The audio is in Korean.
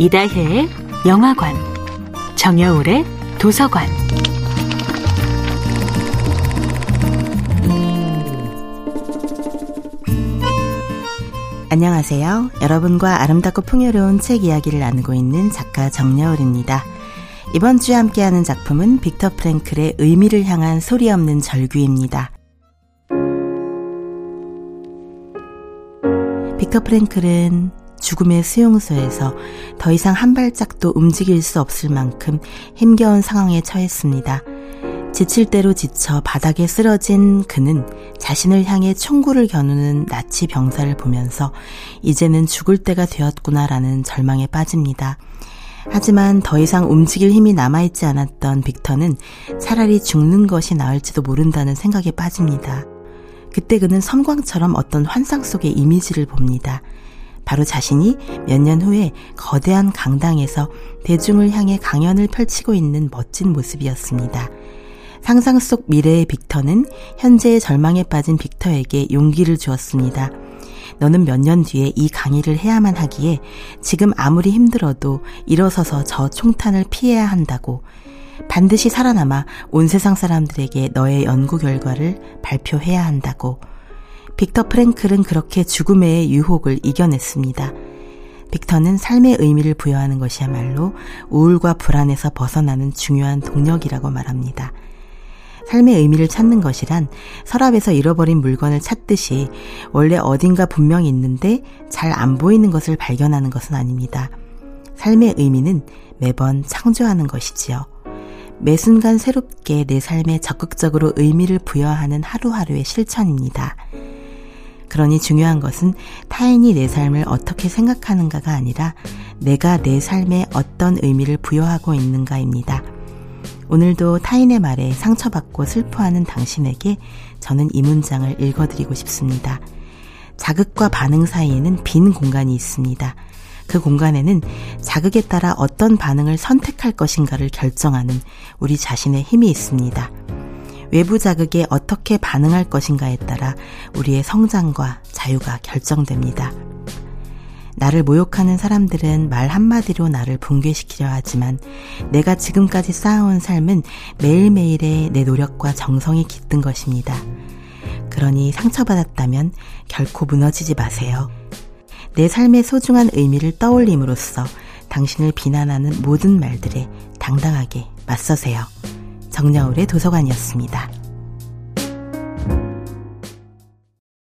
이다혜의 영화관, 정여울의 도서관. 안녕하세요. 여러분과 아름답고 풍요로운 책 이야기를 나누고 있는 작가 정여울입니다. 이번 주에 함께하는 작품은 빅터 프랭클의 의미를 향한 소리 없는 절규입니다. 빅터 프랭클은 죽음의 수용소에서 더 이상 한 발짝도 움직일 수 없을 만큼 힘겨운 상황에 처했습니다. 지칠 대로 지쳐 바닥에 쓰러진 그는 자신을 향해 총구를 겨누는 나치 병사를 보면서 이제는 죽을 때가 되었구나라는 절망에 빠집니다. 하지만 더 이상 움직일 힘이 남아있지 않았던 빅터는 차라리 죽는 것이 나을지도 모른다는 생각에 빠집니다. 그때 그는 섬광처럼 어떤 환상 속의 이미지를 봅니다. 바로 자신이 몇 년 후에 거대한 강당에서 대중을 향해 강연을 펼치고 있는 멋진 모습이었습니다. 상상 속 미래의 빅터는 현재의 절망에 빠진 빅터에게 용기를 주었습니다. 너는 몇 년 뒤에 이 강의를 해야만 하기에 지금 아무리 힘들어도 일어서서 저 총탄을 피해야 한다고 반드시 살아남아 온 세상 사람들에게 너의 연구 결과를 발표해야 한다고 빅터 프랭클은 그렇게 죽음의 유혹을 이겨냈습니다. 빅터는 삶의 의미를 부여하는 것이야말로 우울과 불안에서 벗어나는 중요한 동력이라고 말합니다. 삶의 의미를 찾는 것이란 서랍에서 잃어버린 물건을 찾듯이 원래 어딘가 분명히 있는데 잘 안 보이는 것을 발견하는 것은 아닙니다. 삶의 의미는 매번 창조하는 것이지요. 매 순간 새롭게 내 삶에 적극적으로 의미를 부여하는 하루하루의 실천입니다. 그러니 중요한 것은 타인이 내 삶을 어떻게 생각하는가가 아니라 내가 내 삶에 어떤 의미를 부여하고 있는가입니다. 오늘도 타인의 말에 상처받고 슬퍼하는 당신에게 저는 이 문장을 읽어드리고 싶습니다. 자극과 반응 사이에는 빈 공간이 있습니다. 그 공간에는 자극에 따라 어떤 반응을 선택할 것인가를 결정하는 우리 자신의 힘이 있습니다. 외부 자극에 어떻게 반응할 것인가에 따라 우리의 성장과 자유가 결정됩니다. 나를 모욕하는 사람들은 말 한마디로 나를 붕괴시키려 하지만 내가 지금까지 쌓아온 삶은 매일매일의 내 노력과 정성이 깃든 것입니다. 그러니 상처받았다면 결코 무너지지 마세요. 내 삶의 소중한 의미를 떠올림으로써 당신을 비난하는 모든 말들에 당당하게 맞서세요. 정여울의 도서관이었습니다.